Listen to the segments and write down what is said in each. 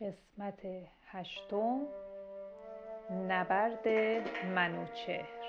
قسمت هشتم. نبرد منوچهر.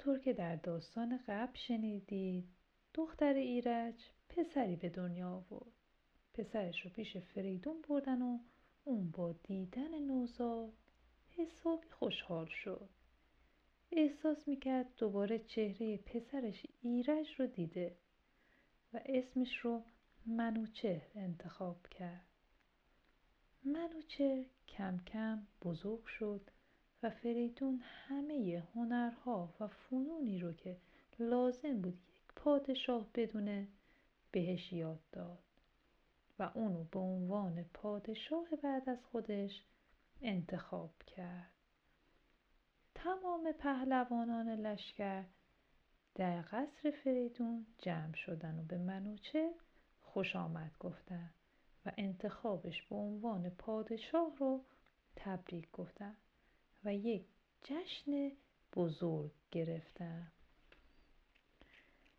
همانطور که در داستان قبل شنیدید دختر ایرج پسری به دنیا آورد. پسرش رو پیش فریدون بردن و اون با دیدن نوزاد حسابی خوشحال شد. احساس می‌کرد دوباره چهره پسرش ایرج رو دیده و اسمش رو منوچهر انتخاب کرد. منوچهر کم کم بزرگ شد و فریدون همه هنرها و فنونی رو که لازم بود یک پادشاه بدونه بهش یاد داد. و اونو به عنوان پادشاه بعد از خودش انتخاب کرد. تمام پهلوانان لشکر در قصر فریدون جمع شدن و به منوچه خوش آمد گفتن و انتخابش به عنوان پادشاه رو تبریک گفتن. و یک جشن بزرگ گرفتن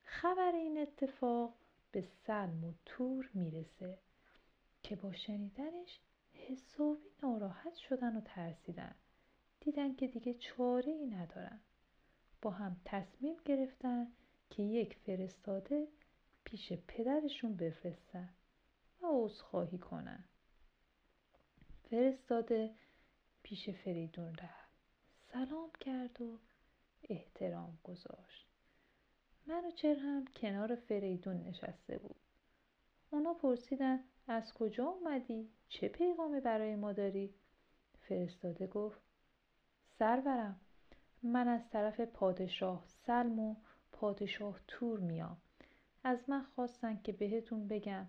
خبر این اتفاق به سلم و تور می‌رسه که با شنیدنش حسابی ناراحت شدن و ترسیدن. دیدن که دیگه چاره ای ندارن. با هم تصمیم گرفتن که یک فرستاده پیش پدرشون بفرستن و عذرخواهی کنن. فرستاده پیش فریدون رفت. سلام کرد و احترام گذاشت. منوچهر هم کنار فریدون نشسته بود. اونا پرسیدن از کجا اومدی؟ چه پیغامی برای ما داری؟ فرستاده گفت سرورم. من از طرف پادشاه سلم و پادشاه تور میام. از من خواستن که بهتون بگم.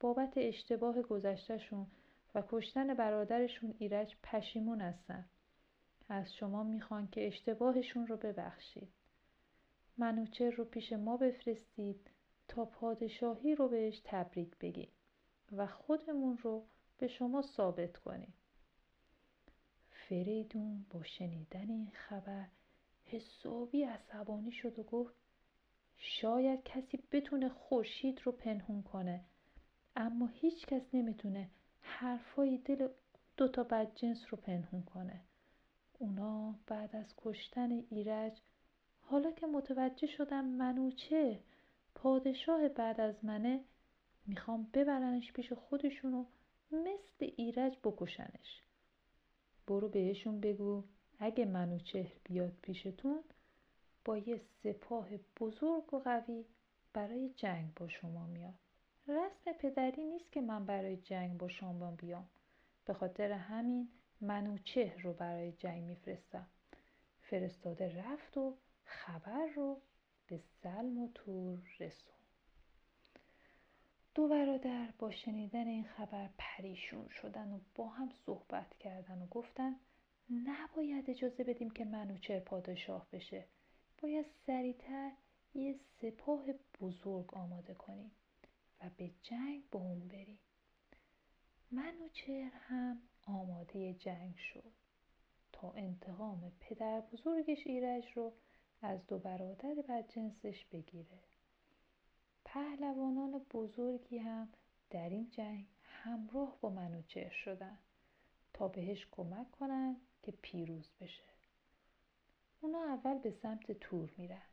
بابت اشتباه گذشتهشون و کشتن برادرشون ایرج پشیمون هستن. از شما می‌خوان که اشتباهشون رو ببخشید. منوچه رو پیش ما بفرستید تا پادشاهی رو بهش تبریک بگیم و خودمون رو به شما ثابت کنیم. فریدون با شنیدن این خبر حسابی عصبانی شد و گفت شاید کسی بتونه خورشید رو پنهون کنه اما هیچ کس نمی‌تونه حرفای دل دوتا بدجنس رو پنهون کنه. اونا بعد از کشتن ایرج حالا که متوجه شدم منوچه پادشاه بعد از منه می‌خوام ببرنش پیش خودشونو مثل ایرج بکشنش. برو بهشون بگو اگه منوچهر بیاد پیشتون با یه سپاه بزرگ و قوی برای جنگ با شما میاد. رسم پدری نیست که من برای جنگ با شما بیام. به خاطر همین منوچهر رو برای جنگ میفرستم. فرستاده رفت و خبر رو به سلم و تور رسون دو برادر با شنیدن این خبر پریشون شدن و با هم صحبت کردن و گفتن نباید اجازه بدیم که منوچهر پادشاه بشه. باید سریعتر یه سپاه بزرگ آماده کنیم. به جنگ با اون بریم منوچهر هم آماده جنگ شد. تا انتقام پدر بزرگش ایرج رو از دو برادر بدجنسش بگیره. پهلوانان بزرگی هم در این جنگ همراه با منوچهر شدن تا بهش کمک کنن که پیروز بشه. اونا اول به سمت تور میرن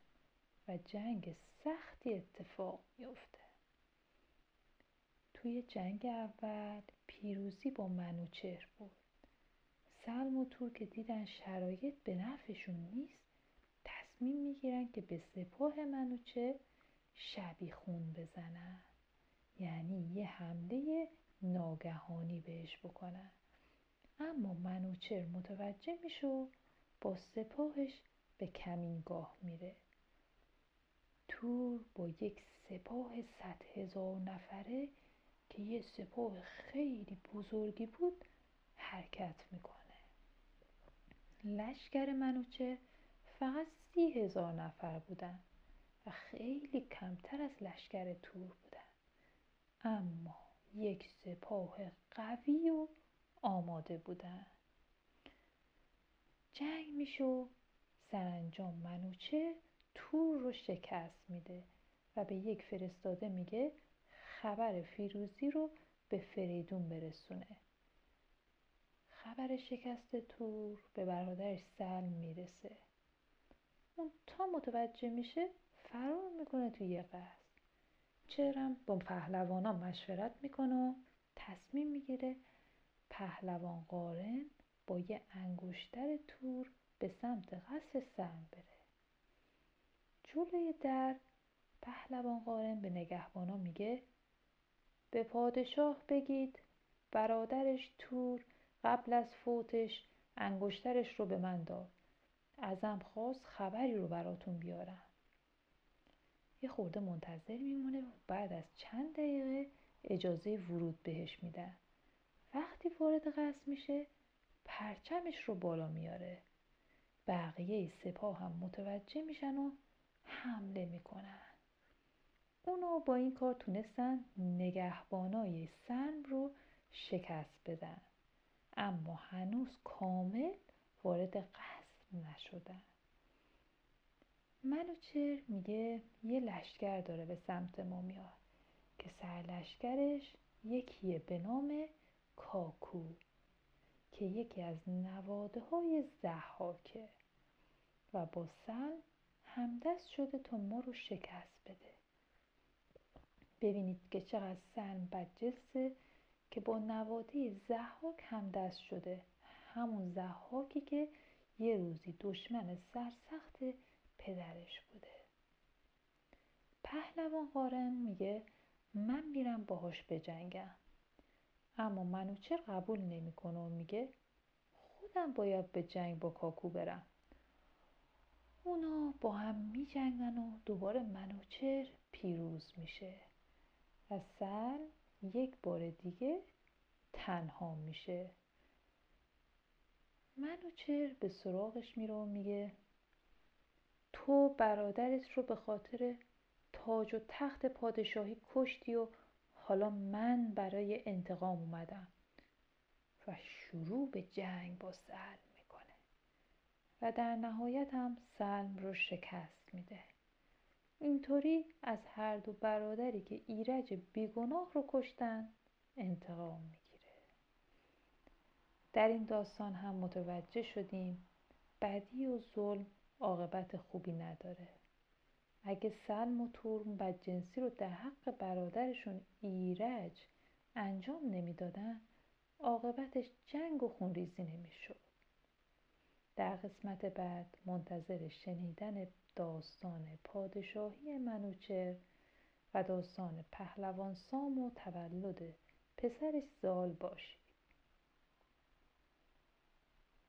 و جنگ سختی اتفاق میفته توی جنگ اول پیروزی با منوچهر بود سلم و تور که دیدن شرایط به نفعشون نیست. تصمیم می‌گیرن که به سپاه منوچهر شبیخون بزنن. یعنی یه حمله ناگهانی بهش بکنن. اما منوچر متوجه میشه و با سپاهش به کمینگاه میره. تور با یک سپاه صد هزار نفره که یه سپاه خیلی بزرگی بود حرکت می‌کنه. لشکر منوچه فقط سی هزار نفر بودن و خیلی کمتر از لشکر تور بودن. اما یک سپاه قوی و آماده بودن. جنگ میشه و سرانجام منوچه تور رو شکست میده و به یک فرستاده میگه خبر فیروزی رو به فریدون برسونه. خبر شکست تور به برادرش سلم می‌رسه. اون تا متوجه میشه فرار می‌کنه توی یه قصد چرم با پهلوانا مشورت می‌کنه و تصمیم می‌گیره پهلوان قارن با یه انگشتر تور به سمت قصر سلم بره. جلوی در پهلوان قارن به نگهبانا میگه به پادشاه بگید. برادرش تور قبل از فوتش انگشترش رو به من داد. ازم خواست خبری رو براتون بیارم. یه خورده منتظر میمونه. و بعد از چند دقیقه اجازه ورود بهش میدن. وقتی وارد قصر میشه پرچمش رو بالا میاره. بقیه سپاه هم متوجه میشن و حمله می‌کنن. اونا با این کار تونستن نگهبانای سلم رو شکست بدن. اما هنوز کامل وارد قصر نشدن. منوچر میگه یه لشکر داره به سمت ما میاد که سرلشکرش یکیه به نام کاکو که یکی از نواده های زحاکه و با سلم همدست شده تا ما رو شکست بده. ببینید که چقدر سلم بدجنسه که با نواده زحاک همدست شده. همون زحاکی که یه روزی دشمن سرسخت پدرش بوده. پهلوان قارن میگه من میرم باهاش بجنگم. اما منوچر قبول نمی‌کنه و میگه خودم باید به جنگ با کاکو برم. اونا با هم میجنگن و دوباره منوچر پیروز میشه. سر یک بار دیگه تنها میشه. منوچر به سراغش میره و میگه تو برادرت رو به خاطر تاج و تخت پادشاهی کشتی و حالا من برای انتقام اومدم. و شروع به جنگ با سلم می‌کنه. و در نهایت هم سلم رو شکست میده. اینطوری از هر دو برادری که ایرج بیگناه رو کشتن انتقام می‌گیره. در این داستان هم متوجه شدیم بدی و ظلم عاقبت خوبی نداره. اگه سلم و تورم بدجنسی رو در حق برادرشون ایرج انجام نمی‌دادن عاقبتش جنگ و خونریزی نمی‌شد. در قسمت بعد منتظر شنیدن داستان پادشاهی منوچر و داستان پهلوان سام و تولد پسرش زال باشید